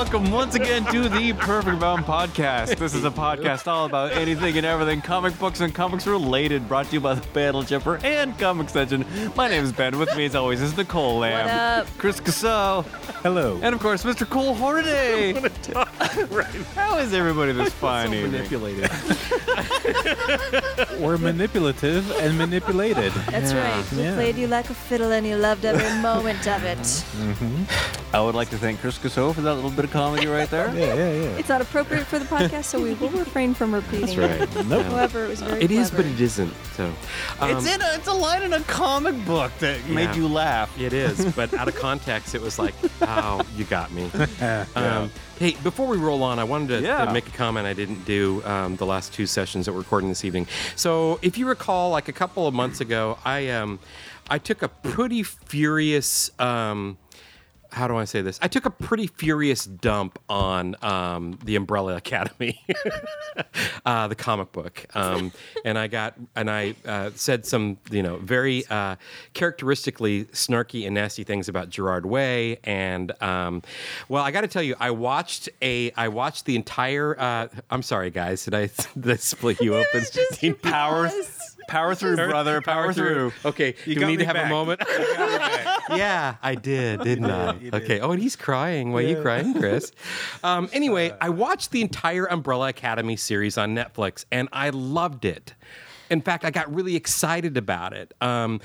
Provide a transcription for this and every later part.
Hello, friends. Welcome once again to the Perfect Bound Podcast. This is a podcast all about anything and everything comic books and comics related, brought to you by the Battle Chipper and Comic Extension. My name is Ben. With me, as always, is Nicole Lamb, up? Chris Casso, Hello. and of course, Mr. Cole Hornaday. How is everybody this fine evening? manipulated. We're manipulative and manipulated. That's right. We Yeah. played you like a fiddle and you loved every moment of it. Mm-hmm. Mm-hmm. I would like to thank Chris Casso for that little bit of comedy right there. Yeah, yeah, yeah. It's not appropriate for the podcast, so we will refrain from repeating. That's right. Nope. However, it was very It is, but clever. it isn't. So um, it's in a, it's a line in a comic book that made Yeah. you laugh. It is, but out of context, it was like, "Oh, you got me." Um, hey, before we roll on, I wanted to, to Yeah. make a comment I didn't do um, the last two sessions that we're recording this evening. So, if you recall, like a couple of months ago, I um, I took a pretty furious. Um, how do I say this? I took a pretty furious dump on um, the Umbrella Academy, uh, the comic book, um, and I got and I uh, said some you know very uh, characteristically snarky and nasty things about Gerard Way, and um, well, I got to tell you, I watched a I watched the entire. Uh, I'm sorry, guys, did I did I split you open? just The- Power, power through, brother. Power, through. Okay, You do we need to have back. a moment? Yeah, I did, didn't I? Okay. Oh, and he's crying. Why are you crying, Chris? Um, anyway, I watched the entire Umbrella Academy series on Netflix, and I loved it. In fact, I got really excited about it. Um,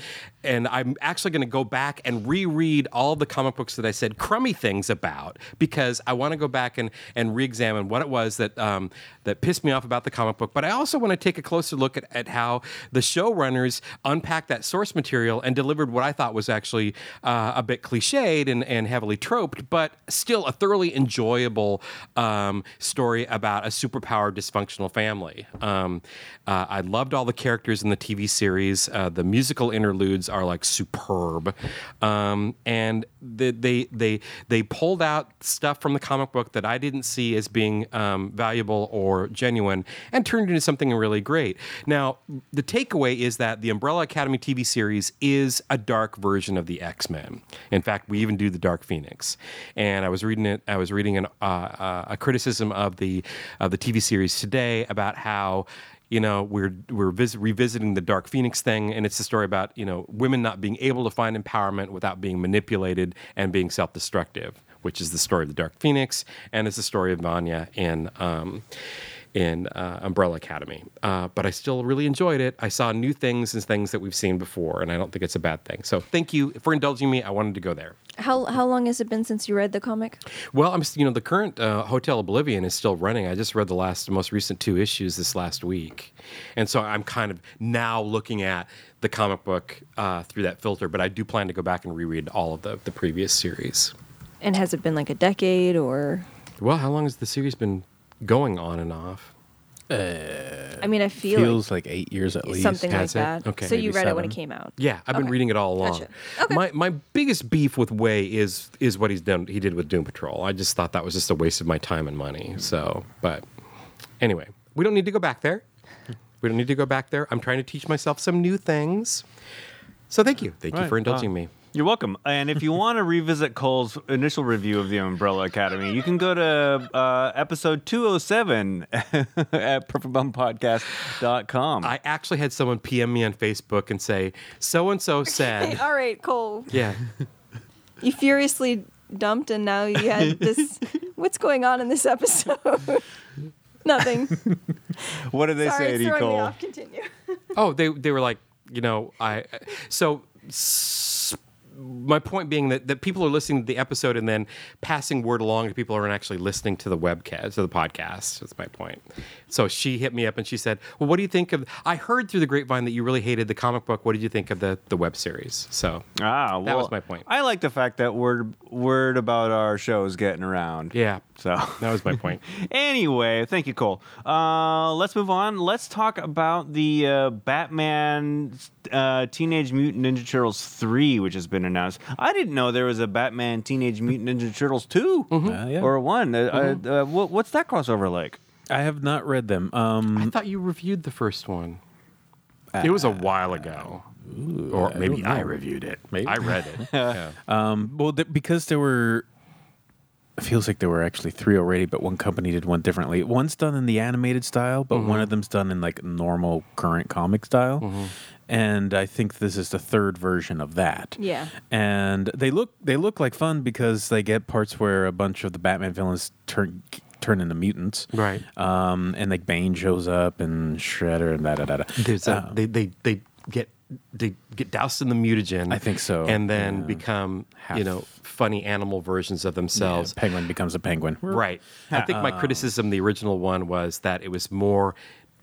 and I'm actually going to go back and reread all the comic books that I said crummy things about because I want to go back and, and re-examine what it was that um, that pissed me off about the comic book. But I also want to take a closer look at, at how the showrunners unpacked that source material and delivered what I thought was actually uh, a bit cliched and, and heavily troped, but still a thoroughly enjoyable um, story about a superpowered dysfunctional family. Um, uh, I loved all the characters in the TV series. Uh, the musical interludes are like superb, um, and the, they they they pulled out stuff from the comic book that I didn't see as being um, valuable or genuine, and turned into something really great. Now, the takeaway is that the Umbrella Academy TV series is a dark version of the X Men. In fact, we even do the Dark Phoenix, and I was reading it. I was reading an, uh, uh, a criticism of the of the TV series today about how you know we're we're vis- revisiting the dark phoenix thing and it's a story about you know women not being able to find empowerment without being manipulated and being self-destructive which is the story of the dark phoenix and it's the story of vanya in um, in uh, umbrella academy uh, but i still really enjoyed it i saw new things and things that we've seen before and i don't think it's a bad thing so thank you for indulging me i wanted to go there How how long has it been since you read the comic? well, I'm you know the current uh, Hotel Oblivion is still running. I just read the last most recent two issues this last week, and so I'm kind of now looking at the comic book uh, through that filter. But I do plan to go back and reread all of the the previous series. And has it been like a decade or? Well, how long has the series been going on and off? I mean, I feel Feels like eight years at least. something like Has it? that. Okay. so you Maybe read it when it came out. Yeah, I've been reading it all along. Gotcha. Okay. My my biggest beef with Way is is what he's done. He did with Doom Patrol. I just thought that was just a waste of my time and money. So, but anyway, we don't need to go back there. We don't need to go back there. I'm trying to teach myself some new things. So thank you, thank you for indulging Uh, me. You're welcome. And if you want to revisit Cole's initial review of the Umbrella Academy, you can go to uh, episode 207 at perfectboundpodcast.com. I actually had someone PM me on Facebook and say, "So and so Hey, said." all right, Cole. Yeah, You furiously dumped, and now you had this. What's going on in this episode? Nothing. what did they Sorry, say to you, throwing me Cole? off. Continue. Oh, they they were like, you know, I so s- my point being that, that people are listening to the episode and then passing word along to people who aren't actually listening to the webcast to the podcast. That's my point. So she hit me up and she said, "Well, what do you think of? I heard through the grapevine that you really hated the comic book. What did you think of the the web series?" So Ah, well, That was my point. I like the fact that word word about our show is getting around. yeah, So that was my point. anyway, thank you, Cole. Uh, let's move on. Let's talk about the uh, Batman uh, Teenage Mutant Ninja Turtles 3, which has been announced. I didn't know there was a Batman Teenage Mutant Ninja Turtles 2 Mm-hmm. Uh, yeah. or 1. Uh, uh, uh, what, what's that crossover like? I have not read them. Um, I thought you reviewed the first one. It was a while ago, or maybe I reviewed it. Maybe. I read it. yeah. um, well, th- because there were it feels like there were actually three already, but one company did one differently. One's done in the animated style, but one of them's done in like normal current comic style. And I think this is the third version of that. Yeah. And they look they look like fun because they get parts where a bunch of the Batman villains turn turn into mutants. Right. Um, and like Bane shows up and Shredder and da da da da. There's a, Uh, they, they they get they get doused in the mutagen. I think so, And then yeah. become Half- you know funny animal versions of yeah, themselves. Penguin becomes a penguin. Right. I think my criticism, the original one, was that it was more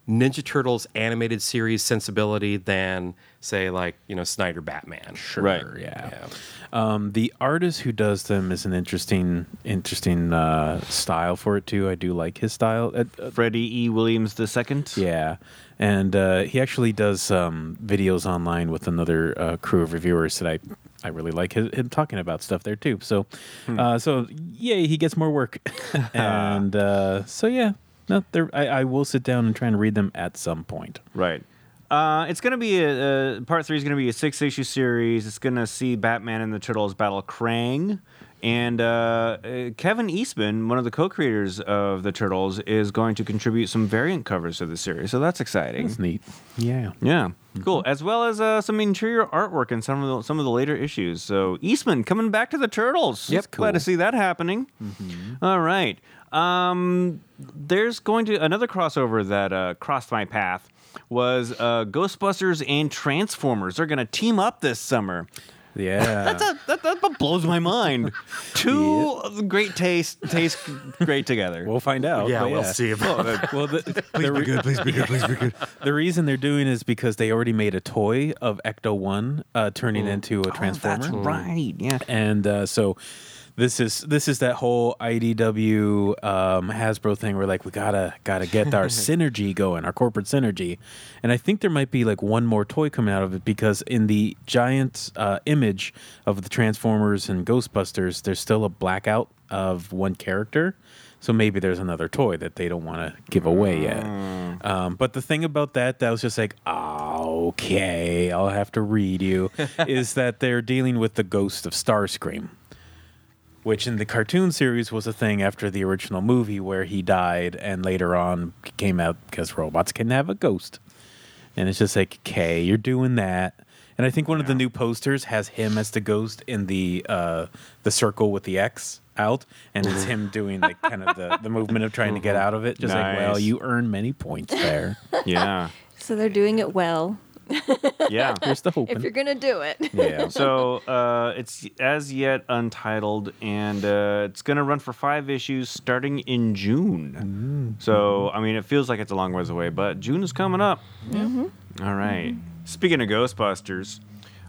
Ninja Turtles animated series sensibility than, say, like you know Snyder Batman. Sure, Right. Yeah. Yeah. Um, the artist who does them is an interesting, interesting uh, style for it too. I do like his style. Uh, uh, Freddie E. Williams II. yeah, and uh, he actually does um, videos online with another uh, crew of reviewers that I. I really like his, him talking about stuff there too. So, uh, so yay, he gets more work, and uh, so yeah, no, there. I, I will sit down and try and read them at some point. Right. Uh, it's going to be a, uh, part three is going to be a six issue series. It's going to see Batman and the Turtles battle Krang. And uh, uh, Kevin Eastman, one of the co creators of the Turtles, is going to contribute some variant covers to the series. So that's exciting. That's neat. Yeah. Yeah, cool. As well as uh, some interior artwork in some of the, some of the later issues. So Eastman coming back to the Turtles. Yep, Cool. glad to see that happening. All right. Um, there's going to another crossover that uh, crossed my path was uh, Ghostbusters and Transformers. They're going to team up this summer. Yeah. That's a, that, that blows my mind. Two great taste taste great together. We'll find out. Yeah, we'll see about that. Well, the, please be good, please be good, please be good. The reason they're doing is because they already made a toy of Ecto One uh, turning into a transformer, That's right. Yeah. and uh, so this is this is that whole IDW um, Hasbro thing. Where like we gotta gotta get our synergy going, our corporate synergy, and I think there might be like one more toy coming out of it because in the giant uh, image of the Transformers and Ghostbusters, there's still a blackout of one character. So maybe there's another toy that they don't want to give away yet. Um, but the thing about that, that was just like, okay, I'll have to read you, is that they're dealing with the ghost of Starscream which in the cartoon series was a thing after the original movie where he died and later on came out because robots can have a ghost. And it's just like, okay, you're doing that. And I think one of the new posters has him as the ghost in the uh, the circle with the X out, and it's him doing like kind of the, the movement of trying to get out of it. Just like, well, you earn many points there. Yeah. So they're doing it well. Yeah. Here's the If hoping. you're gonna do it. Yeah. so uh, it's as yet untitled, and uh, it's going to run for five issues starting in June. So I mean, it feels like it's a long ways away, but June is coming up. All right. Speaking of Ghostbusters,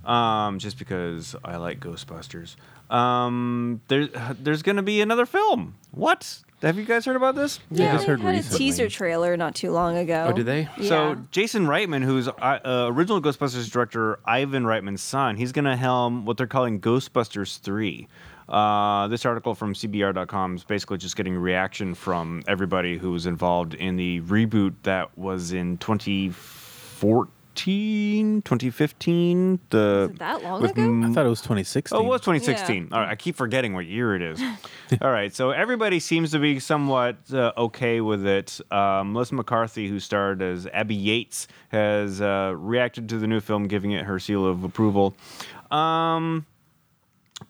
um, just because I like Ghostbusters, um, there, there's going to be another film. What? Have you guys heard about this? Yeah, I just they heard had recently. a teaser trailer not too long ago. Oh, did they? Yeah. So Jason Reitman, who's uh, uh, original Ghostbusters director Ivan Reitman's son, he's going to helm what they're calling Ghostbusters 3. Uh, this article from CBR.com is basically just getting reaction from everybody who was involved in the reboot that was in 2014, 2015. The Was it that long with ago? M- I thought it was 2016. Oh, it was 2016. All right, I keep forgetting what year it is. All right, so everybody seems to be somewhat uh, okay with it. Uh, Melissa McCarthy, who starred as Abby Yates, has uh, reacted to the new film, giving it her seal of approval. Um,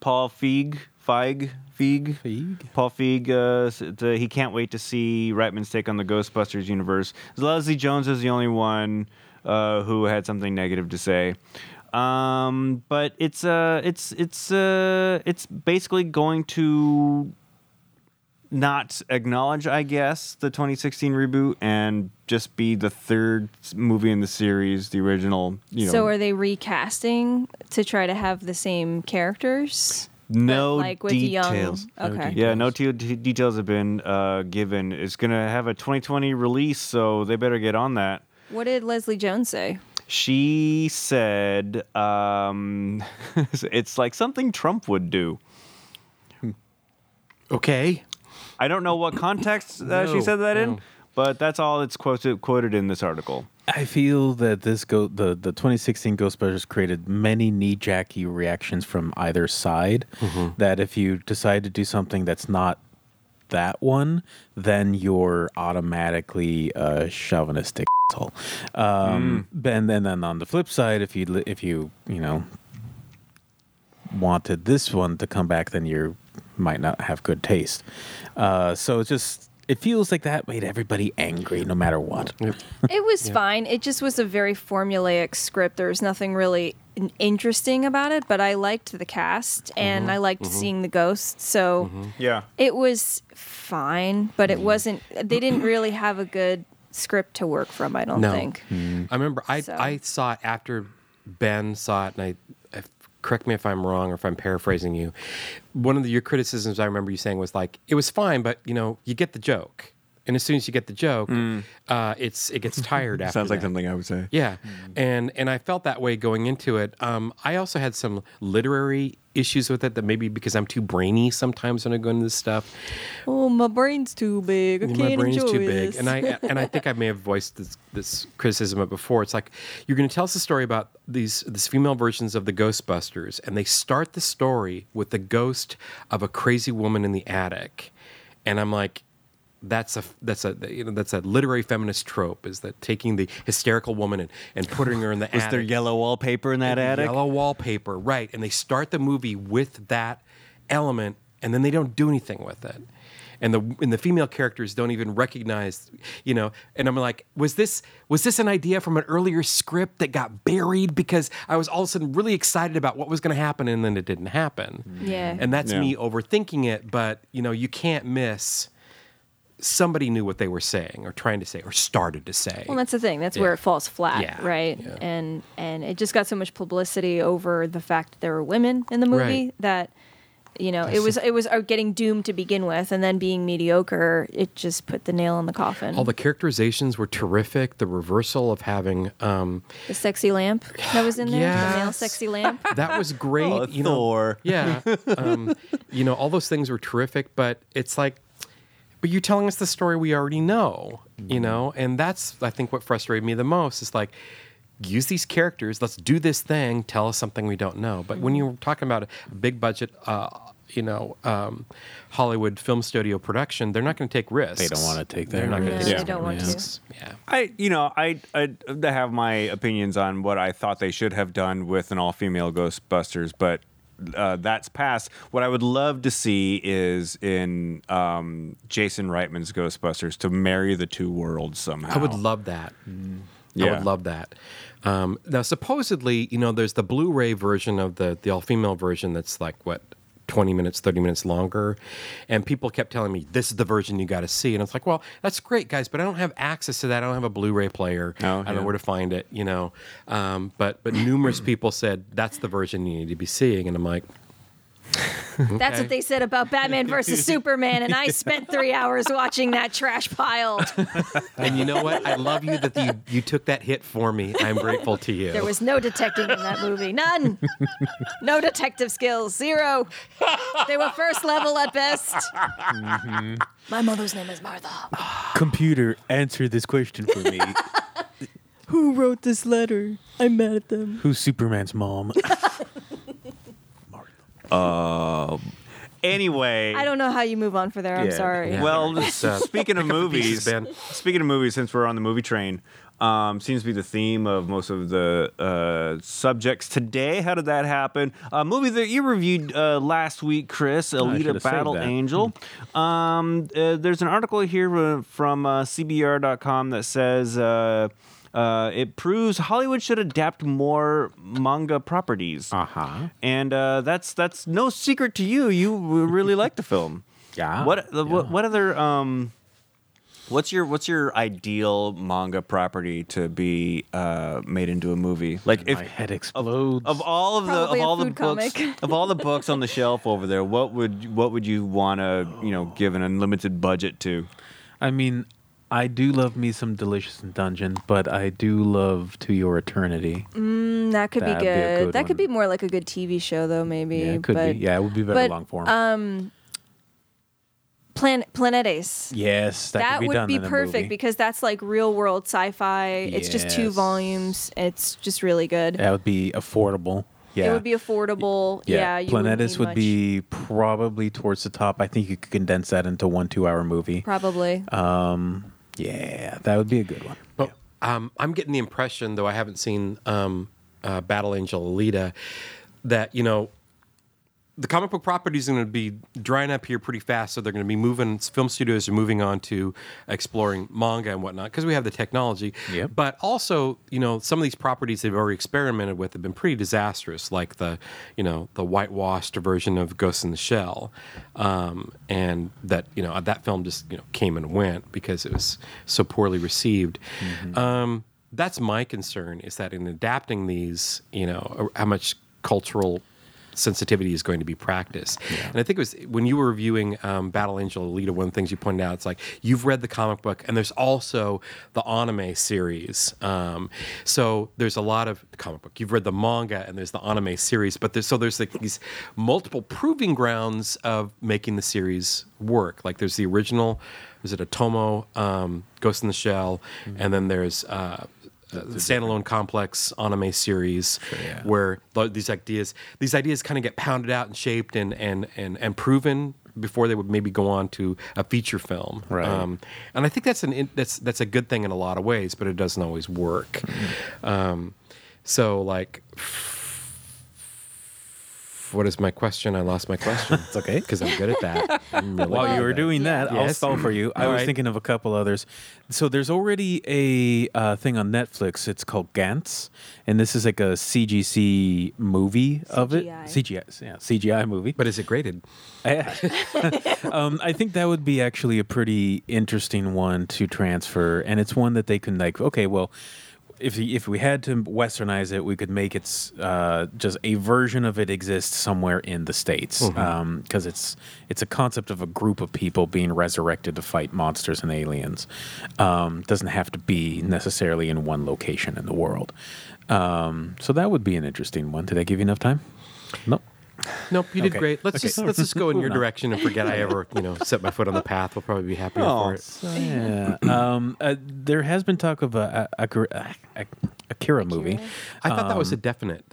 Paul Feig, Feig, Feig, Feig? Paul Feig, uh, the, he can't wait to see Reitman's take on the Ghostbusters universe. Leslie Jones is the only one uh, who had something negative to say. Um, but it's uh, it's it's uh, it's basically going to not acknowledge, I guess, the 2016 reboot and just be the third movie in the series, the original. You know, So are they recasting to try to have the same characters? no like with young- details. Okay. Yeah, no t- t- details have been uh, given. It's gonna have a 2020 release, so they better get on that. What did Leslie Jones say? She said, um, "It's like something Trump would do." Okay. I don't know what context uh, she said that in, but that's all it's quoted quoted in this article. I feel that this go the the 2016 Ghostbusters created many knee jacky reactions from either side. That if you decide to do something that's not that one, then you're automatically a chauvinistic asshole. Um, mm. And then, then on the flip side, if you if you you know wanted this one to come back, then you might not have good taste. Uh, so it's just it feels like that made everybody angry, no matter what. It was fine. It just was a very formulaic script. There was nothing really interesting about it, but I liked the cast and mm-hmm. I liked mm-hmm. seeing the ghosts. So mm-hmm. Yeah. it was fine, but it wasn't. They didn't really have a good script to work from. I don't No. think. Mm-hmm. I remember I So- I saw it after Ben saw it, and I, if, correct me if I'm wrong or if I'm paraphrasing you. One of the, your criticisms I remember you saying was like it was fine, but you know you get the joke, and as soon as you get the joke, uh, it's it gets tired after. Mm. Sounds like that. something I would say. Yeah, and and I felt that way going into it. Um, I also had some literary issues with it that maybe because I'm too brainy sometimes when I go into this stuff. Oh, my brain's too big. I my can't brain's enjoy too big, and I and I think I may have voiced this, this criticism of before. It's like you're going to tell us a story about these these female versions of the Ghostbusters, and they start the story with the ghost of a crazy woman in the attic, and I'm like. That's a that's a you know that's a literary feminist trope is that taking the hysterical woman and, and putting her in the Was attic there yellow wallpaper in that attic? Yellow wallpaper, right? And they start the movie with that element, and then they don't do anything with it. And the and the female characters don't even recognize, you know. And I'm like, was this was this an idea from an earlier script that got buried because I was all of a sudden really excited about what was going to happen, and then it didn't happen. Yeah. And that's Yeah. me overthinking it, but you know, you can't miss. Somebody knew what they were saying, or trying to say, or started to say. Well, that's the thing. That's where it falls flat, Yeah, right? yeah. And and it just got so much publicity over the fact that there were women in the movie Right. that you know it was it was uh, getting doomed to begin with, and then being mediocre, it just put the nail in the coffin. all the characterizations were terrific. The reversal of having um, the sexy lamp that was in there, the male sexy lamp. that was great. Oh, you know, Thor. yeah, um, you know, all those things were terrific. But it's like, but you're telling us the story we already know, you know, and that's I think what frustrated me the most is like. Use these characters. Let's do this thing. Tell us something we don't know. But when you're talking about a big budget, uh, you know, um, Hollywood film studio production, they're not going to take risks. They don't wanna take They're that not going to No, take they don't want to. risks. Yeah. I, you know, I, I, I have my opinions on what I thought they should have done with an all-female Ghostbusters, but uh, that's past. What I would love to see is in um, Jason Reitman's Ghostbusters to marry the two worlds somehow. I would love that. I Yeah. would love that. Um, now, supposedly, you know, there's the Blu-ray version of the the all-female version that's like what. 20 minutes, 30 minutes longer. And people kept telling me, this is the version you got to see. And it's like, well, that's great, guys, but I don't have access to that. I don't have a Blu ray player. Oh, I don't know where to find it, you know. Um, but, but numerous people said, that's the version you need to be seeing. And I'm like, That's what they said about Batman versus Superman, and I spent three hours watching that trash pile. and you know what? I love you that you, you took that hit for me. I'm grateful to you. There was no detecting in that movie. None. No detective skills. Zero. They were first level at best. Mm-hmm. My mother's name is Martha. Computer, answer this question for me. Who wrote this letter? I'm mad at them. Who's Superman's mom? Anyway, I don't know how you move on for there. I'm Yeah. sorry. Yeah. Well, uh, speaking of pick up movies, pieces, Ben. speaking of movies, since we're on the movie train, um, seems to be the theme of most of the uh, subjects today. How did that happen? A movie that you reviewed uh, last week, Chris, I Alita should've saved Battle that. Angel. Um, uh, there's an article here uh, from uh, CBR.com that says. Uh, uh, it proves Hollywood should adapt more manga properties, Uh-huh. and uh, that's that's no secret to you. You really like the film. Yeah. What the what, what other um what's your what's your ideal manga property to be uh made into a movie? Like if My head explodes. of all of the of all the books comic. of all the books on the shelf over there, what would what would you want to, you know, give an unlimited budget to? I mean, I do love me some Delicious in Dungeon, but I do love To Your Eternity. Mm, that could That'd be be good. good that could be more like a good TV show, though. Maybe. yeah, it could but, be. Yeah, it would be very but, long form. Um, Plan- Planetes. yes, that, That, could be would be perfect because that's like real world sci-fi. It's just two volumes. It's just really good. that would be affordable. Yeah. It would be affordable. Yeah, Planetes would much. be probably towards the top. I think you could condense that into one two-hour movie. probably. Um, yeah, that would be a good one. But um, I'm getting the impression, though I haven't seen um, uh, Battle Angel Alita, that you know the comic book properties are going to be drying up here pretty fast. So they're going to be moving. Film studios are moving on to exploring manga and whatnot because we have the technology. Yep. But also, you know, some of these properties they've already experimented with have been pretty disastrous, like the, you know, the whitewashed version of Ghost in the Shell, um, and that you know that film just you know came and went because it was so poorly received. Um, that's my concern is that in adapting these, you know, how much cultural sensitivity is going to be practiced. And I think it was when you were reviewing um, Battle Angel Alita, one of the things you pointed out, it's like you've read the comic book and there's also the anime series. Um, so there's a lot of the comic book. You've read the manga and there's the anime series, but there's so there's like these multiple proving grounds of making the series work. Like there's the original, was it a Tomo um, Ghost in the Shell, and then there's uh, uh, the standalone complex anime series yeah. where these ideas these ideas kind of get pounded out and shaped and and and, and proven before they would maybe go on to a feature film Right. um, and I think that's an that's that's a good thing in a lot of ways but it doesn't always work um, so like what is my question I lost my question It's okay. because I'm good at that really While good you were at that. doing that, I'll Yes. stall for you. I All was right. thinking of a couple others. So there's already a uh, thing on Netflix. It's called Gantz, and this is like a CGC movie of it. CGI. CGI, yeah, CGI movie. but is it graded um, I think that would be actually a pretty interesting one to transfer, and it's one that they can like. Okay, well, if if we had to westernize it, we could make it uh, just a version of it exist somewhere in the states, because it's it's a concept of a group of people being resurrected to fight monsters and aliens. Um, doesn't have to be necessarily in one location in the world. Um, so that would be an interesting one. Did I give you enough time? Nope. Nope, you did Okay. great. Let's Okay. just let's just go in your direction and forget I ever you know set my foot on the path. We'll probably be happier Oh. for it. So, yeah. um, uh, there has been talk of a, a, Akira, a, Akira movie, I thought that was Um, a definite.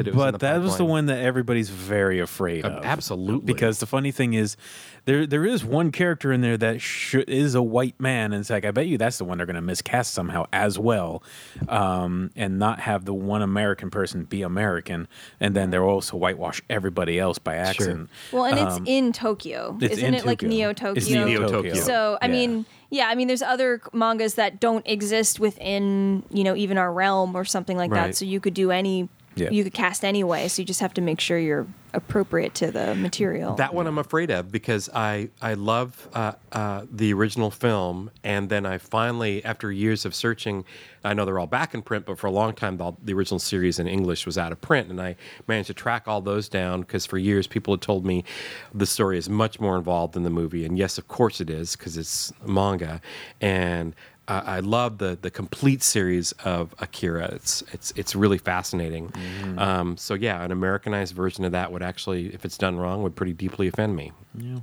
It- it was in but that was the one that everybody's very afraid of. absolutely. Because the funny thing is, there there is one character in there that sh- is a white man, and it's like I bet you that's the one they're going to miscast somehow as well, um, and not have the one American person be American, and then they'll also whitewash everybody else by accident. well, and it's um, in Tokyo. It's Isn't in it like Tokyo. Neo Tokyo? Neo Neo Tokyo. Tokyo. So I Yeah. mean, yeah, I mean, there's other mangas that don't exist within you know even our realm or something like Right. that. So you could do any, Yeah. you could cast anyway. So you just have to make sure you're appropriate to the material. That one I'm afraid of because I I love uh, uh, the original film, and then I finally, after years of searching, I know they're all back in print, but for a long time the, the original series in English was out of print, and I managed to track all those down because for years people had told me the story is much more involved than the movie, and yes, of course it is because it's manga, and uh, I love the the complete series of Akira. It's it's it's really fascinating. Um, so yeah, an Americanized version of that would actually, if it's done wrong, would pretty deeply offend me.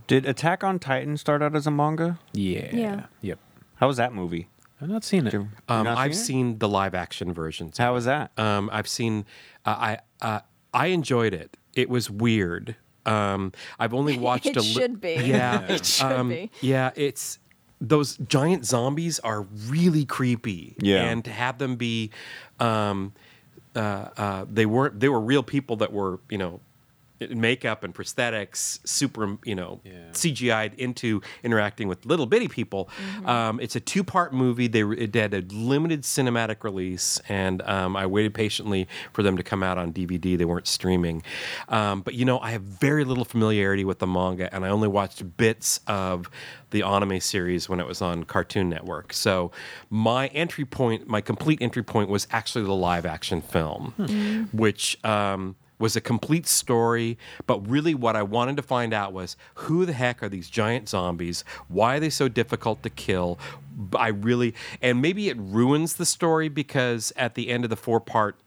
Did Attack on Titan start out as a manga? Yeah. Yeah. Yep. How was that movie? I've not seen it. Um, not I've seen it? seen the live action versions. How was that? Um, I've seen. Uh, I uh, I enjoyed it. It was weird. Um, I've only watched. It a li- should be. Yeah, It should um, be. Yeah, it's those giant zombies are really creepy. Yeah. and to have them be, um, uh, uh, they weren't. They were real people that were you know. In Makeup and prosthetics, super, you know, CGI'd into interacting with little bitty people. Um, it's a two-part movie. They re- it had a limited cinematic release, and um, I waited patiently for them to come out on DVD. They weren't streaming, um, but you know, I have very little familiarity with the manga, and I only watched bits of the anime series when it was on Cartoon Network. So my entry point, my complete entry point, was actually the live-action film, which. Um, was a complete story, but really what I wanted to find out was who the heck are these giant zombies? Why are they so difficult to kill? I really, and maybe it ruins the story because at the end of the four part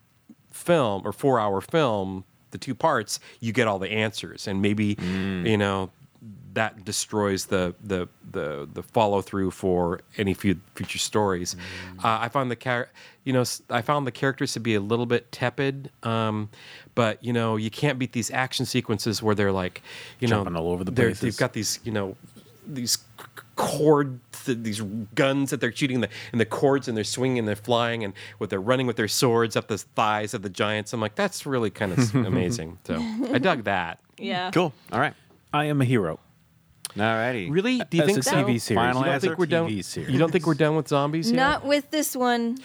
film or four hour film, the two parts, you get all the answers. And maybe, mm. you know, that destroys the the the, the follow through for any fu- future stories. Mm. Uh, I found the char- you know s- I found the characters to be a little bit tepid, um, but you know you can't beat these action sequences where they're like you Jumping know all over the they're- places. They've got these you know these c- cord th- these guns that they're shooting the and the cords and they're swinging and they're flying and what they're running with their swords up the thighs of the giants. I'm like that's really kind of amazing. So I dug that. Yeah. Cool. All right. I am a hero. Alrighty. Really? Do you That's think a so? TV series. Final You don't answer? think we're done? TV series. You don't think we're done with zombies yet? Not with this one.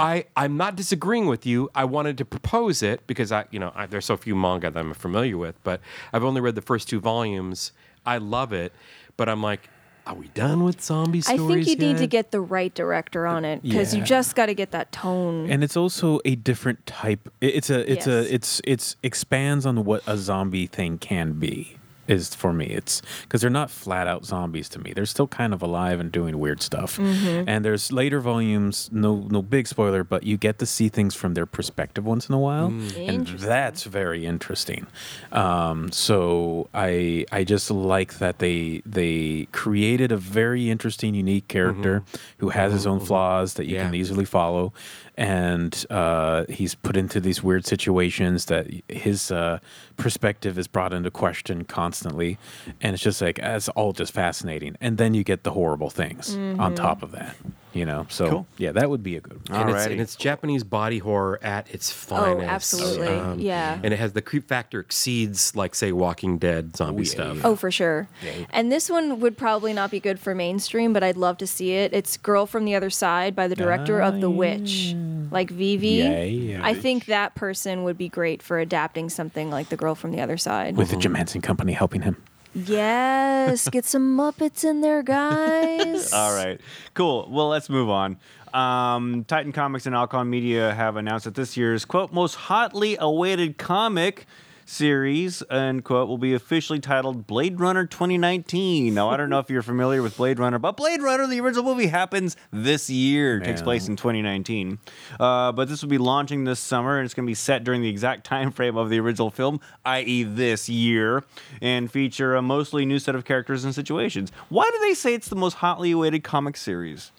I I'm not disagreeing with you. I wanted to propose it because I you know I, there's so few manga that I'm familiar with, but I've only read the first two volumes. I love it, but I'm like, are we done with zombie I stories? think you need to get the right director on it because you just got to get that tone. and it's also a different type it- it's a it's Yes. a it's it's expands on what a zombie thing can be is for me. It's because they're not flat out zombies to me. They're still kind of alive and doing weird stuff. Mm-hmm. and there's later volumes no no big spoiler but you get to see things from their perspective once in a while. And that's very interesting. Um, so i i just like that they they created a very interesting unique character who has his own flaws that you can easily follow and uh, he's put into these weird situations that his uh, perspective is brought into question constantly. And it's just like it's all just fascinating. And then you get the horrible things on top of that you know so Cool. yeah that would be a good one and it's, and it's Japanese body horror at its finest. oh, finest. absolutely. Um, yeah. And it has the creep factor exceeds like say Walking Dead zombie yeah, stuff. yeah. Oh, for sure. And this one would probably not be good for mainstream, but I'd love to see it. It's Girl from the Other Side by the director of The Witch, like Vivi. Yeah, yeah. I think that person would be great for adapting something like The Girl from the Other Side. with the Jim Henson Company helping him yes, get some Muppets in there, guys. All right. Cool. Well, let's move on. Um, Titan Comics and Alcon Media have announced that this year's quote most hotly awaited comic series end quote will be officially titled Blade Runner 2019. Now I don't know if you're familiar with Blade Runner, but Blade Runner, the original movie, happens this year. It takes place in 2019. Uh, but this will be launching this summer, and it's going to be set during the exact time frame of the original film, i.e., this year, and feature a mostly new set of characters and situations. Why do they say it's the most hotly awaited comic series?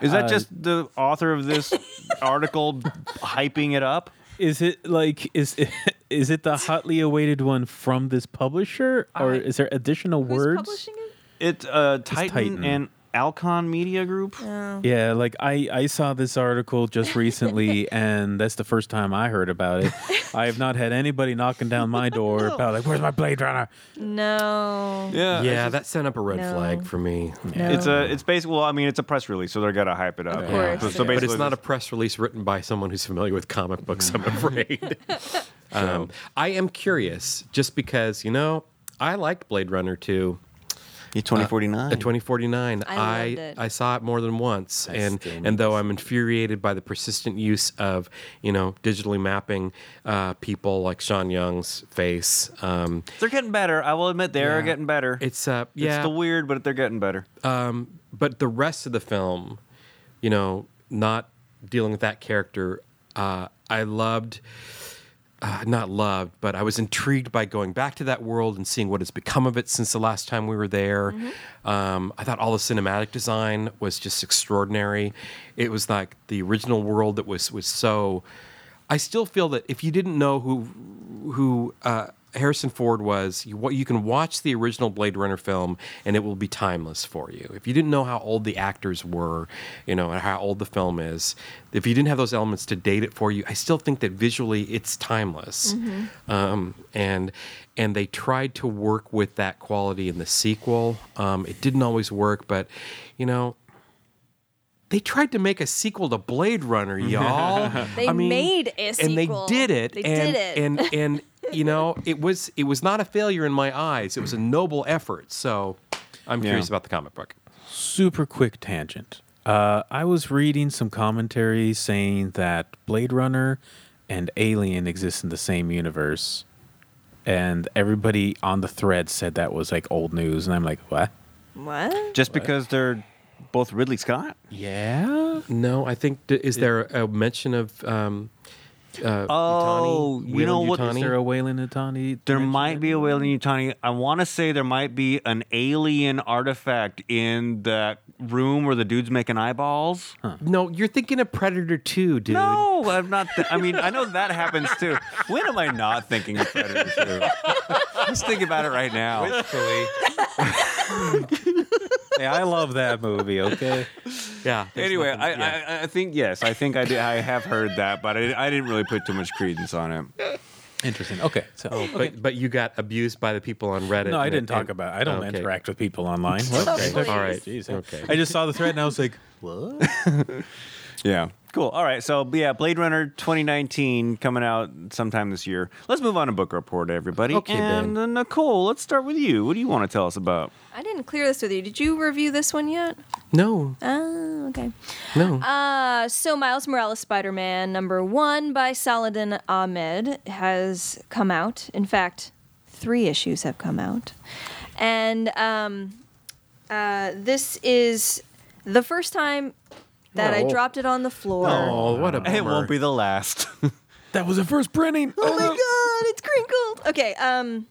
Is that Uh, just the author of this article hyping it up? Is it like is it, is it the hotly awaited one from this publisher, or I- is there additional Who's words? publishing it? It's uh, Titan, Titan. and Alcon Media Group. Yeah, like I I saw this article just recently, and that's the first time I heard about it. I have not had anybody knocking down my door about like, "Where's my Blade Runner?" No. Yeah, yeah, that sent up a red No. flag for me. No. It's a it's basically well, I mean, it's a press release, so they're gonna hype it up. Of Yeah. course So, so basically, But it's not a press release written by someone who's familiar with comic books, I'm afraid. um, I am curious, just because, you know, I liked Blade Runner 2. 2049. At 2049, I I. I saw it more than once, and and though I'm infuriated by the persistent use of you know digitally mapping uh, people like Sean Young's face, um, They're getting better. I will admit they are getting better. it's uh yeah, It's still weird, but they're getting better. um, but the rest of the film, you know, not dealing with that character, uh, I loved. Uh, not loved, but I was intrigued by going back to that world and seeing what has become of it since the last time we were there. Um, I thought all the cinematic design was just extraordinary. It was like the original world that was was so. I still feel that if you didn't know who who uh, Harrison Ford was, you, what you can watch the original Blade Runner film and it will be timeless for you. If you didn't know how old the actors were, you know, and how old the film is, if you didn't have those elements to date it for you, I still think that visually it's timeless. Um, and and they tried to work with that quality in the sequel. Um, it didn't always work, but you know, they tried to make a sequel to Blade Runner, y'all. They I mean, made a sequel. and they did it. They and, did it. And and you know, it was it was not a failure in my eyes. It was a noble effort. So, I'm Yeah. curious about the comic book. Super quick tangent. Uh, I was reading some commentary saying that Blade Runner and Alien exist in the same universe, and everybody on the thread said that was like old news, and I'm like, what? What? Just because they're both Ridley Scott. Yeah. No, I think is there a mention of um, Uh, Oh, Yutani? you know Weyland what- Is Yutani? there a Weyland Yutani? There might be a it? Weyland Yutani. I want to say there might be an alien artifact in that room where the dude's making eyeballs. No, you're thinking of Predator 2, dude. No, I'm not. Th- I mean, I know that happens too. When am I not thinking of Predator 2? Just think about it right now. Hey, I love that movie. Okay. Yeah. Anyway, nothing- I, yeah. I I think yes, I think I did. I have heard that, but I, I didn't really put too much credence on it. Interesting. Okay. So, Oh, but but you got abused by the people on Reddit. no, I didn't talk and- about. I don't okay. interact with people online. What? Okay. Okay. All right. Jeez. Okay. I just saw the thread and I was like, what? Yeah. Cool. All right. So, yeah, Blade Runner 2019 coming out sometime this year. Let's move on to book report, everybody. Okay, and Ben. uh, Nicole, let's start with you. What do you want to tell us about? I didn't clear this with you. Did you review this one yet? No, Oh, okay. no. Uh, so Miles Morales Spider-Man number one by Saladin Ahmed has come out. In fact, three issues have come out, and um, uh, this is the first time that I Oh. dropped it on the floor. oh, what a bummer. It won't be the last. That was the first printing. Oh my god, it's crinkled. Okay, um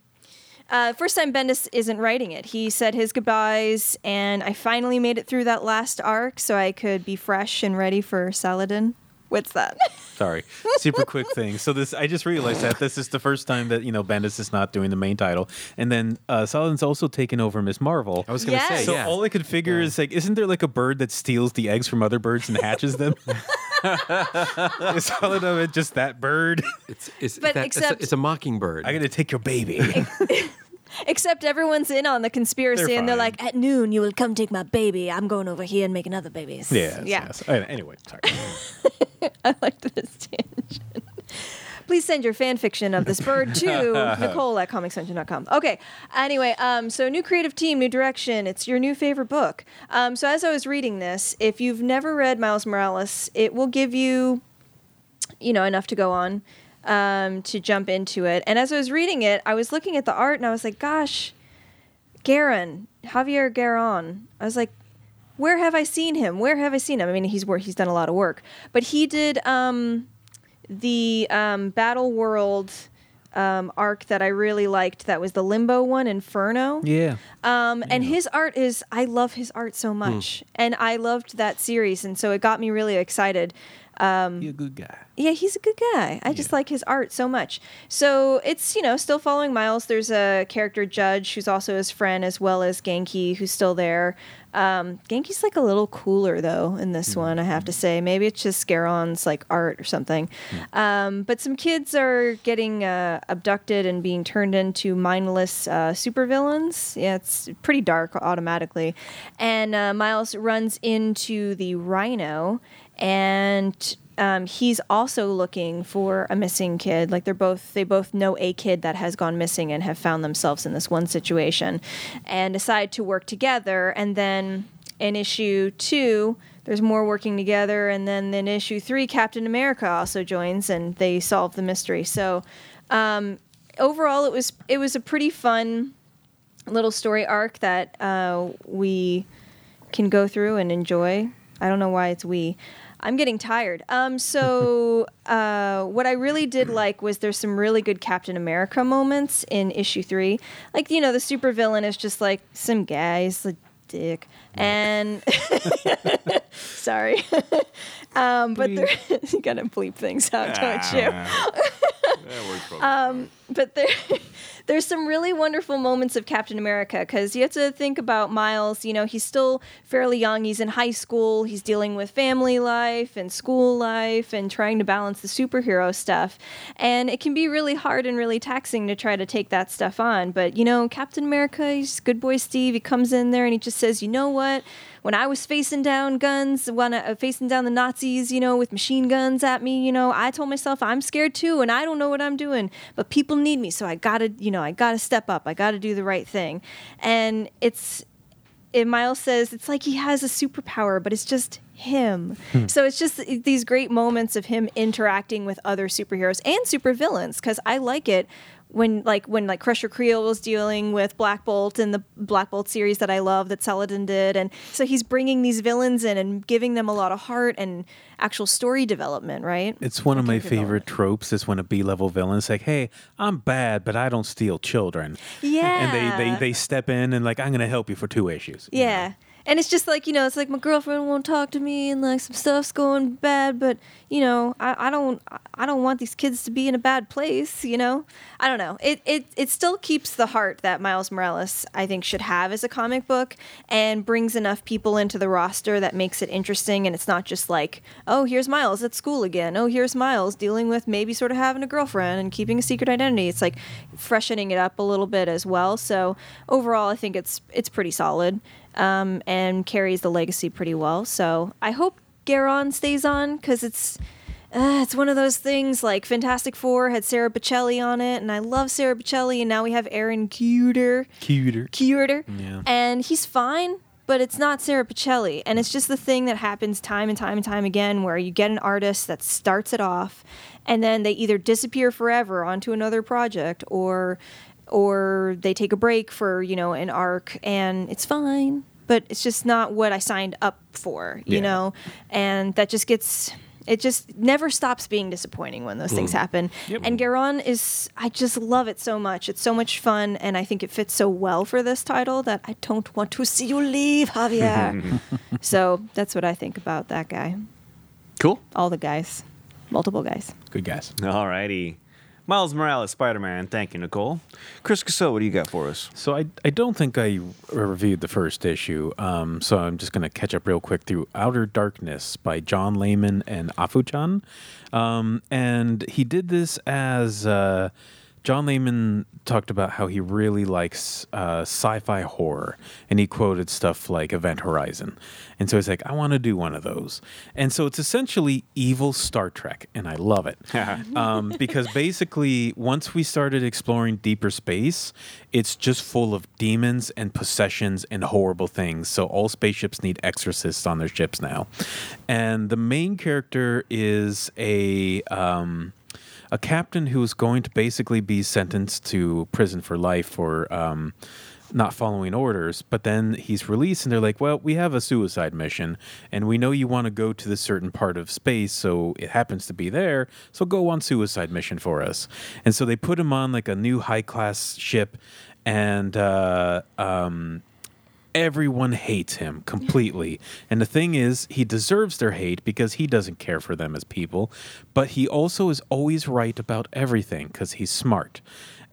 uh, first time Bendis isn't writing it. He said his goodbyes, and I finally made it through that last arc so I could be fresh and ready for Saladin. What's that? Sorry. Super quick thing. So this, I just realized that this is the first time that you know Bendis is not doing the main title, and then uh, Saladin's also taken over Miss Marvel. I was going to Yes. say, So yeah. all I could figure is like, isn't there like a bird that steals the eggs from other birds and hatches them? is Saladin just that bird? it's, it's, But that, it's a- it's, a, mockingbird. I gotta take your baby. Except everyone's in on the conspiracy, They're and they're fine. like, "At noon, you will come take my baby. I'm going over here and making other babies." yes, yeah. yes. Uh, Anyway, sorry. I liked this tangent. Please send your fan fiction of this bird to Nicole at comicscentral.com. Okay. Anyway, um, so new creative team, new direction. It's your new favorite book. Um, so as I was reading this, if you've never read Miles Morales, it will give you, you know, enough to go on um, to jump into it. And as I was reading it, I was looking at the art and I was like, gosh, Garin, Javier Garrón. I was like, where have I seen him? Where have I seen him? I mean, he's he's done a lot of work, but he did um, the um, Battle World um, arc that I really liked. That was the Limbo one, Inferno. yeah. Um, and his art is, I love his art so much, and I loved that series, and so it got me really excited. Um, You're a good guy. Yeah, he's a good guy. I just like his art so much. So it's, you know, still following Miles. There's a character Judge who's also his friend, as well as Genki, who's still there. Um, Genki's like a little cooler though in this one, I have to say. Maybe it's just Garrón's like art or something. Um, but some kids are getting uh, abducted and being turned into mindless uh, supervillains. Yeah, it's pretty dark automatically. And uh, Miles runs into the Rhino and um, he's also looking for a missing kid. Like they're both, they both know a kid that has gone missing and have found themselves in this one situation, and decide to work together. And then in issue two, there's more working together, and then in issue three, Captain America also joins, and they solve the mystery. So um, overall, it was it was a pretty fun little story arc that uh, we can go through and enjoy. I don't know why it's we. I'm getting tired. Um, so uh, what I really did like was there's some really good Captain America moments in issue three. Like you know the supervillain is just like some guy's a dick, and sorry, um, but there you gotta bleep things out, don't you? Um, but there, there's some really wonderful moments of Captain America because you have to think about Miles. You know, he's still fairly young. He's in high school. He's dealing with family life and school life and trying to balance the superhero stuff. And it can be really hard and really taxing to try to take that stuff on. But you know, Captain America, he's good boy Steve. He comes in there and he just says, you know what? When I was facing down guns, when I, uh, facing down the Nazis, you know, with machine guns at me, you know, I told myself I'm scared too, and I don't know what I'm doing, but people need me, so I gotta, you know, I gotta step up, I gotta do the right thing, and it's. It, Miles says it's like he has a superpower, but it's just him. So it's just these great moments of him interacting with other superheroes and supervillains because I like it when like when like Crusher Creel was dealing with Black Bolt in the Black Bolt series that I love that Saladin did, and so he's bringing these villains in and giving them a lot of heart and actual story development, right? It's one of my favorite tropes is when a B level villain is like, "Hey, I'm bad, but I don't steal children." Yeah, And they, they they step in and like, "I'm gonna help you for two issues." you know? And it's just like, you know, it's like my girlfriend won't talk to me and like some stuff's going bad, but you know, I, I don't I don't want these kids to be in a bad place, you know? I don't know. It it it still keeps the heart that Miles Morales I think should have as a comic book and brings enough people into the roster that makes it interesting and it's not just like, oh, here's Miles at school again. Oh, here's Miles dealing with maybe sort of having a girlfriend and keeping a secret identity. It's like freshening it up a little bit as well. So overall I think it's it's pretty solid um, and carries the legacy pretty well. So I hope Garrón stays on because it's uh, it's one of those things like Fantastic Four had Sara Pichelli on it, and I love Sara Pichelli, and now we have Aaron Kuder, Kuder. Kuder, Yeah. and he's fine. But it's not Sara Pichelli, and it's just the thing that happens time and time and time again, where you get an artist that starts it off, and then they either disappear forever onto another project, or or they take a break for you know an arc and it's fine but it's just not what i signed up for you Yeah. know? And that just gets it just never stops being disappointing when those things mm. happen. And Garrón is i just love it so much. It's so much fun and i think it fits so well for this title that i don't want to see you leave javier. So that's what i think about that guy. Cool. all the guys. Multiple guys. Good guys. Alrighty. Miles Morales, Spider Man. Thank you, Nicole. Chris Casso, what do you got for us? So I, I don't think I reviewed the first issue, um, so I'm just going to catch up real quick through Outer Darkness by John Layman and Afu Chan. Um, and he did this as uh, John Layman talked about how he really likes uh, sci-fi horror, and he quoted stuff like Event Horizon. And so he's like, I want to do one of those. And so it's essentially evil Star Trek, and I love it. um, because basically, once we started exploring deeper space, it's just full of demons and possessions and horrible things. So all spaceships need exorcists on their ships now. And the main character is a. Um, a captain who is going to basically be sentenced to prison for life for um, not following orders. But then he's released, and they're like, "Well, we have a suicide mission, and we know you want to go to this certain part of space, so it happens to be there. So go on suicide mission for us." And so they put him on like a new high class ship, and uh, um, everyone hates him completely. And the thing is, he deserves their hate because he doesn't care for them as people, but he also is always right about everything because he's smart.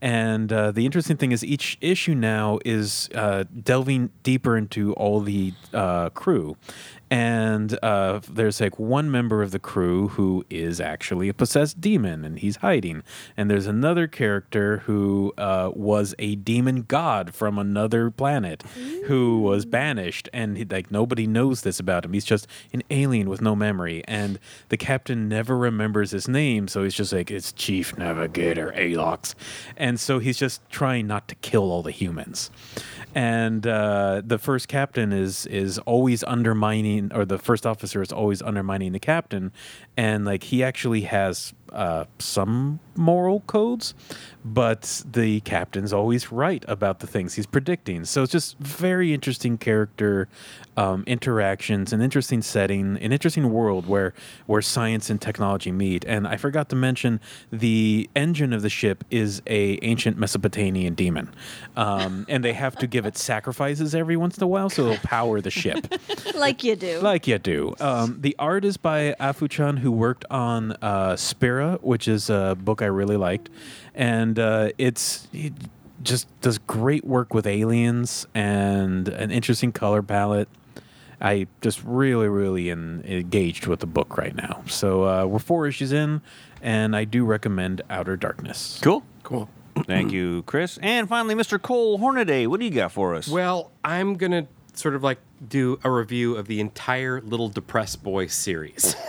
And uh, the interesting thing is, each issue now is uh, delving deeper into all the uh, crew. And uh, there's like one member of the crew who is actually a possessed demon and he's hiding. And there's another character who uh, was a demon god from another planet who was banished. And he, like nobody knows this about him. He's just an alien with no memory. And the captain never remembers his name. So he's just like, it's Chief Navigator Alox. And so he's just trying not to kill all the humans. And uh, the first captain is is always undermining, or the first officer is always undermining the captain, and like he actually has uh, some moral codes, but the captain's always right about the things he's predicting. So it's just very interesting character um, interactions, an interesting setting, an interesting world where where science and technology meet. And I forgot to mention the engine of the ship is a ancient Mesopotamian demon, um, and they have to give it sacrifices every once in a while so it'll power the ship like you do like you do. Um, the art is by Afu Chan, who worked on uh, Spera, which is a book I really liked, and uh, it's it just does great work with aliens and an interesting color palette. I just really, really en- engaged with the book right now. So uh, we're four issues in, and I do recommend Outer Darkness. Cool. Cool. Thank you, Chris. And finally, Mr. Cole Hornaday, what do you got for us? Well, I'm gonna sort of like do a review of the entire Little Depressed Boy series.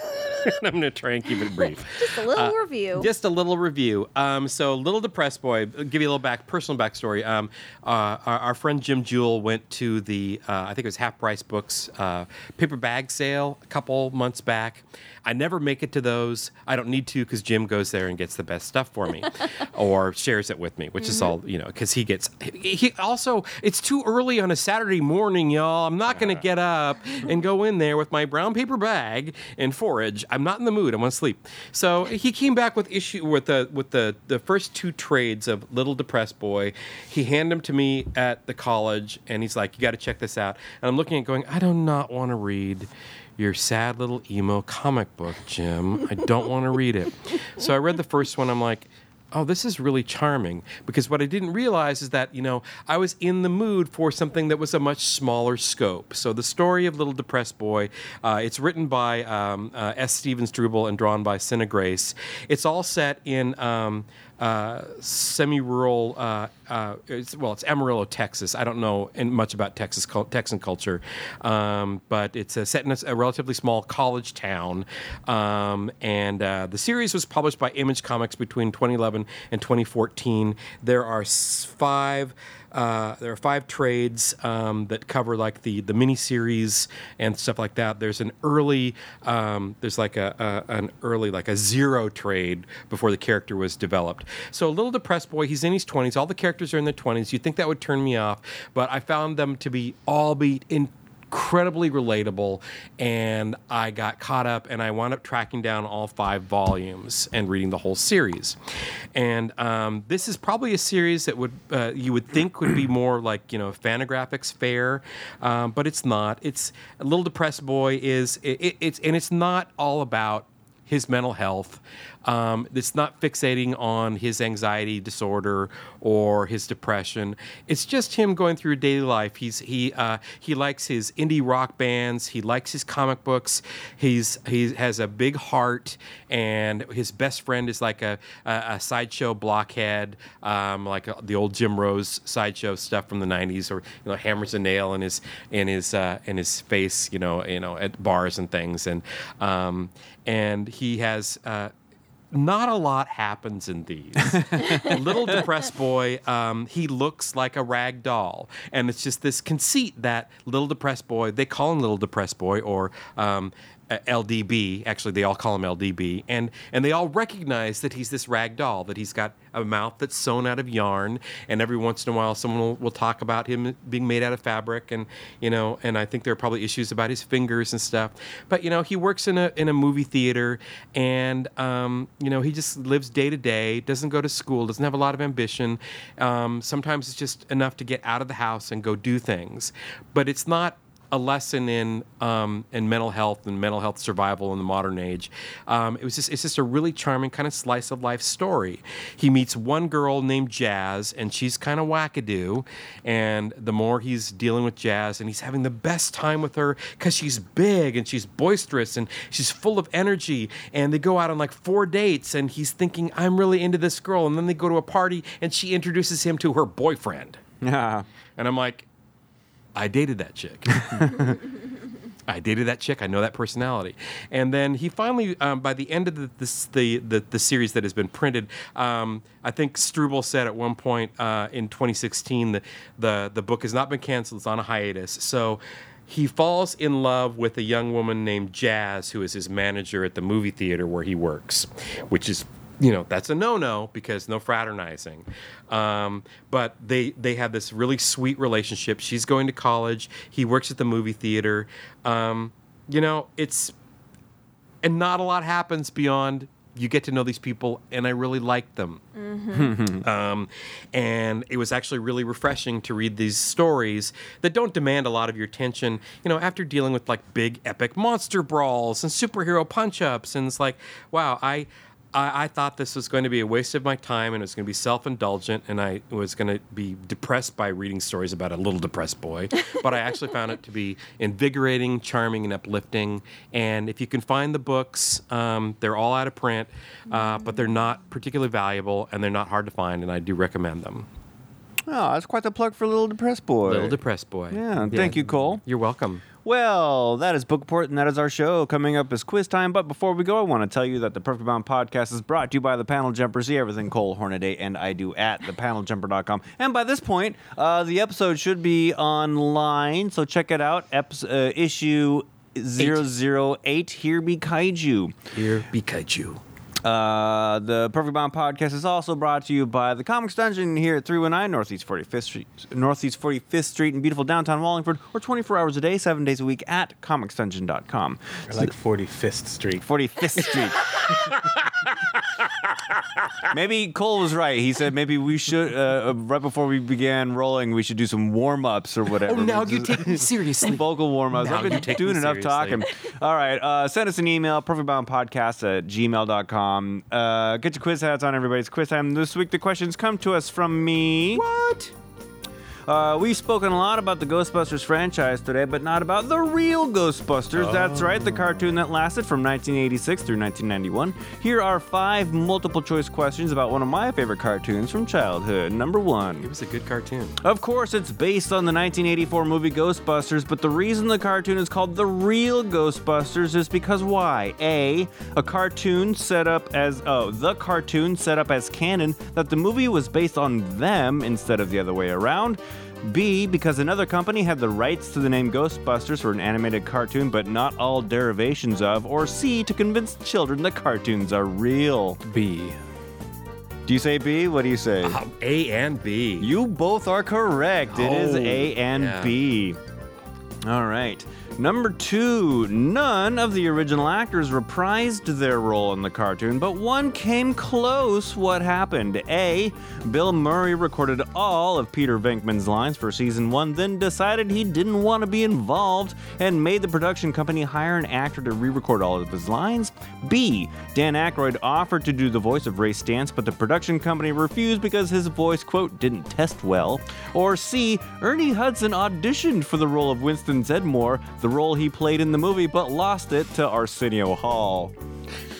I'm going to try and keep it brief. Just a little review. Just a little review. Um, so, Little Depressed Boy, I'll give you a little back personal backstory. Um, uh, our, our friend Jim Jewell went to the, uh, I think it was Half Price Books uh, paper bag sale a couple months back. I never make it to those. I don't need to because Jim goes there and gets the best stuff for me, or shares it with me, which is all mm-hmm. you know. Because he gets. He, he also. It's too early on a Saturday morning, y'all. I'm not going to uh-huh. get up and go in there with my brown paper bag and forage. I'm not in the mood. I want to sleep. So he came back with issue with the with the the first two trades of Little Depressed Boy. He handed them to me at the college, and he's like, "You got to check this out." And I'm looking at, going, "I do not want to read." Your sad little emo comic book, Jim. I don't want to read it. So I read the first one. I'm like, oh, this is really charming. Because what I didn't realize is that, you know, I was in the mood for something that was a much smaller scope. So the story of Little Depressed Boy, uh, it's written by um, uh, S. Stevens Struble and drawn by Sina Grace. It's all set in. Um, uh, semi-rural. Uh, uh, it's, well, it's Amarillo, Texas. I don't know much about Texas Texan culture, um, but it's set in a, a, relatively small college town. Um, and uh, the series was published by Image Comics between 2011 and 2014. There are five. Uh, there are five trades um, that cover like the the mini series and stuff like that. There's an early, um, there's like a, a, an early like a zero trade before the character was developed. So a little depressed boy. He's in his 20s. All the characters are in their 20s. You'd think that would turn me off, but I found them to be all be in incredibly relatable, and I got caught up, and I wound up tracking down all five volumes and reading the whole series. And um, this is probably a series that would uh, you would think would be more like you know Fantagraphics fare, um, but it's not. It's a little depressed boy is it, it, it's and it's not all about his mental health. Um, it's not fixating on his anxiety disorder or his depression. It's just him going through daily life. He's he uh, he likes his indie rock bands. He likes his comic books. He's he has a big heart, and his best friend is like a a, a sideshow blockhead, um, like a, the old Jim Rose sideshow stuff from the '90s, or you know hammers a nail in his in his uh, in his face, you know you know at bars and things, and um, and he has. Uh, not a lot happens in these. little depressed boy, um, he looks like a rag doll, and it's just this conceit that little depressed boy. They call him little depressed boy, or um, LDB. Actually, they all call him LDB, and and they all recognize that he's this rag doll, that he's got a mouth that's sewn out of yarn, and every once in a while, someone will, will talk about him being made out of fabric, and you know, and I think there are probably issues about his fingers and stuff. But you know, he works in a in a movie theater, and um, you know, he just lives day to day, doesn't go to school, doesn't have a lot of ambition. Um, sometimes it's just enough to get out of the house and go do things, but it's not a lesson in um, in mental health and mental health survival in the modern age. Um, it was just it's just a really charming kind of slice of life story. He meets one girl named Jazz, and she's kind of wackadoo. And the more he's dealing with Jazz, and he's having the best time with her because she's big and she's boisterous and she's full of energy. And they go out on like four dates, and he's thinking, "I'm really into this girl." And then they go to a party, and she introduces him to her boyfriend. Yeah. And I'm like, I dated that chick. I dated that chick. I know that personality. And then he finally, um, by the end of the, this, the, the, the series that has been printed, um, I think Struble said at one point uh, in 2016 that the, the book has not been canceled, it's on a hiatus. So he falls in love with a young woman named Jazz, who is his manager at the movie theater where he works, which is you know that's a no-no because no fraternizing. Um, but they they have this really sweet relationship. She's going to college. He works at the movie theater. Um, you know it's and not a lot happens beyond you get to know these people and i really like them. Mm-hmm. um, and it was actually really refreshing to read these stories that don't demand a lot of your attention you know after dealing with like big epic monster brawls and superhero punch-ups and it's like wow i I, I, thought this was going to be a waste of my time and it was going to be self indulgent and I was going to be depressed by reading stories about a little depressed boy. but I actually found it to be invigorating, charming, and uplifting. And if you can find the books, um, they're all out of print, uh, but they're not particularly valuable and they're not hard to find, and I do recommend them. Oh, that's quite the plug for Little Depressed Boy. Little Depressed Boy. Yeah, thank you, Cole. You're welcome. Well, that is Book Report, and that is our show. Coming up is quiz time. But before we go, I want to tell you that the Perfect Bound podcast is brought to you by the Panel Jumper. See everything Cole Hornaday and I do at thepaneljumper.com. And by this point, uh, the episode should be online, so check it out. Eps- uh, issue 008 Here Be Kaiju. Here be kaiju. Uh, the Perfect Bound podcast is also brought to you by the Comics Dungeon here at 319 Northeast 45th Street, Northeast 45th Street in beautiful downtown Wallingford, or 24 hours a day, seven days a week at comicsdungeon.com. I like 45th Street. 45th Street. maybe Cole was right. He said maybe we should, uh, uh, right before we began rolling, we should do some warm ups or whatever. Oh, now you just- take me seriously. vocal warm ups. Now I've been you take doing enough seriously. talking. All right. Uh, send us an email, perfectboundpodcast at gmail.com. Uh, get your quiz hats on, everybody. It's quiz time. This week, the questions come to us from me. What? Uh, we've spoken a lot about the Ghostbusters franchise today, but not about the real Ghostbusters. That's right, the cartoon that lasted from 1986 through 1991. Here are five multiple choice questions about one of my favorite cartoons from childhood. Number one. It was a good cartoon. Of course, it's based on the 1984 movie Ghostbusters, but the reason the cartoon is called The Real Ghostbusters is because why? A, a cartoon set up as, oh, the cartoon set up as canon that the movie was based on them instead of the other way around. B, because another company had the rights to the name Ghostbusters for an animated cartoon, but not all derivations of. Or C, to convince children the cartoons are real. B. Do you say B? What do you say? Um, A and B. You both are correct. It is Oh, A and yeah. B. All right. Number two, none of the original actors reprised their role in the cartoon, but one came close. What happened? A. Bill Murray recorded all of Peter Venkman's lines for season one, then decided he didn't want to be involved and made the production company hire an actor to re record all of his lines. B. Dan Aykroyd offered to do the voice of Ray Stantz, but the production company refused because his voice, quote, didn't test well. Or C. Ernie Hudson auditioned for the role of Winston Zeddemore, the role he played in the movie, but lost it to Arsenio Hall.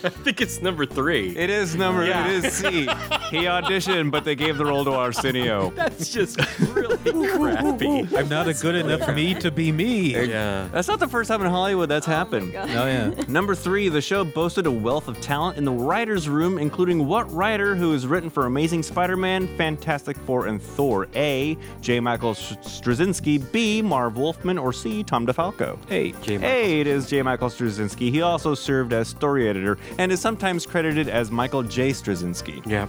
I think it's number three. It is number, Yeah. it is C. He auditioned, but they gave the role to Arsenio. That's just really crappy. I'm not a good enough me to be me. Yeah. That's not the first time in Hollywood that's oh happened. Oh, yeah. Number three, the show boasted a wealth of talent in the writer's room, including what writer who has written for Amazing Spider Man, Fantastic Four, and Thor? A. J. Michael Sh- Straczynski, B. Marv Wolfman, or C. Tom DeFalco? Hey, J. Michael. A. It is J. Michael Straczynski. He also served as story editor and is sometimes credited as Michael J. Straczynski. Yeah.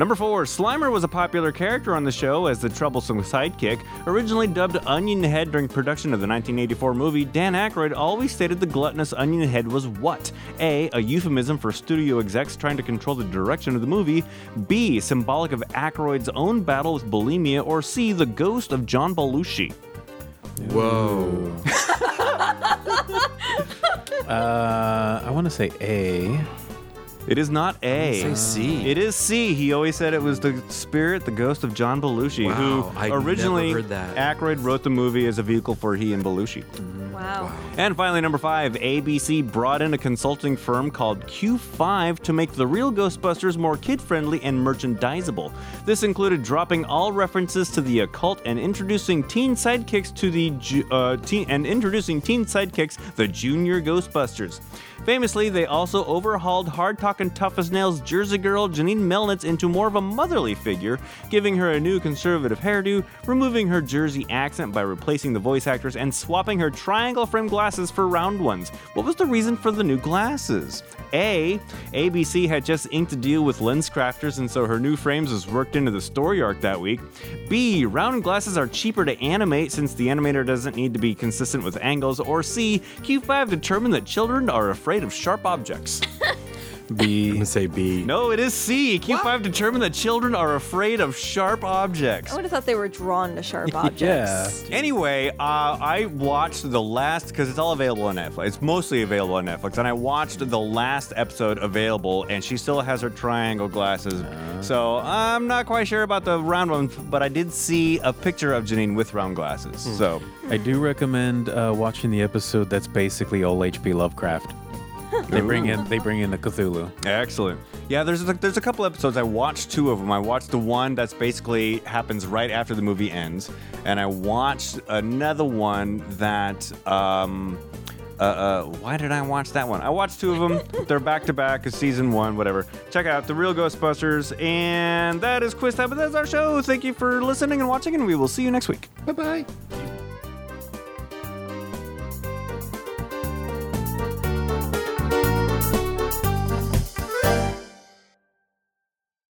Number four, Slimer was a popular character on the show as the troublesome sidekick. Originally dubbed Onion Head during production of the 1984 movie, Dan Aykroyd always stated the gluttonous Onion Head was what? A. A euphemism for studio execs trying to control the direction of the movie. B. Symbolic of Aykroyd's own battle with bulimia. Or C. The ghost of John Belushi. Whoa. Uh, I want to say A. It is not A. Say C. It is C. He always said it was the spirit, the ghost of John Belushi, Wow, who I'd never originally heard that. Aykroyd wrote the movie as a vehicle for he and Belushi. Wow. And finally, number five, ABC brought in a consulting firm called Q5 to make the real Ghostbusters more kid friendly and merchandisable. This included dropping all references to the occult and introducing teen sidekicks to the ju- uh, teen and introducing teen sidekicks, the Junior Ghostbusters. Famously, they also overhauled hard talking tough as nails Jersey girl Janine Melnitz into more of a motherly figure, giving her a new conservative hairdo, removing her Jersey accent by replacing the voice actress, and swapping her triangle frame glasses for round ones. What was the reason for the new glasses? A. ABC had just inked a deal with lens crafters, and so her new frames was worked into the story arc that week. B. Round glasses are cheaper to animate since the animator doesn't need to be consistent with angles. Or C. Q5 determined that children are afraid of sharp objects. I'm B. gonna say B. No, it is C. Q5 determined that children are afraid of sharp objects. I would have thought they were drawn to sharp objects. Anyway, uh, I watched the last because it's all available on Netflix. It's mostly available on Netflix, and I watched the last episode available, and she still has her triangle glasses. So I'm not quite sure about the round ones, but I did see a picture of Janine with round glasses. So I do recommend uh, watching the episode that's basically all H.P. Lovecraft. They bring in they bring in the Cthulhu. Excellent. Yeah, there's a, there's a couple episodes. I watched two of them. I watched the one that's basically happens right after the movie ends, and I watched another one that. Um, uh, uh, why did I watch that one? I watched two of them. They're back to back, season one, whatever. Check out the Real Ghostbusters, and that is Quiz Time. But that's our show. Thank you for listening and watching, and we will see you next week. Bye bye.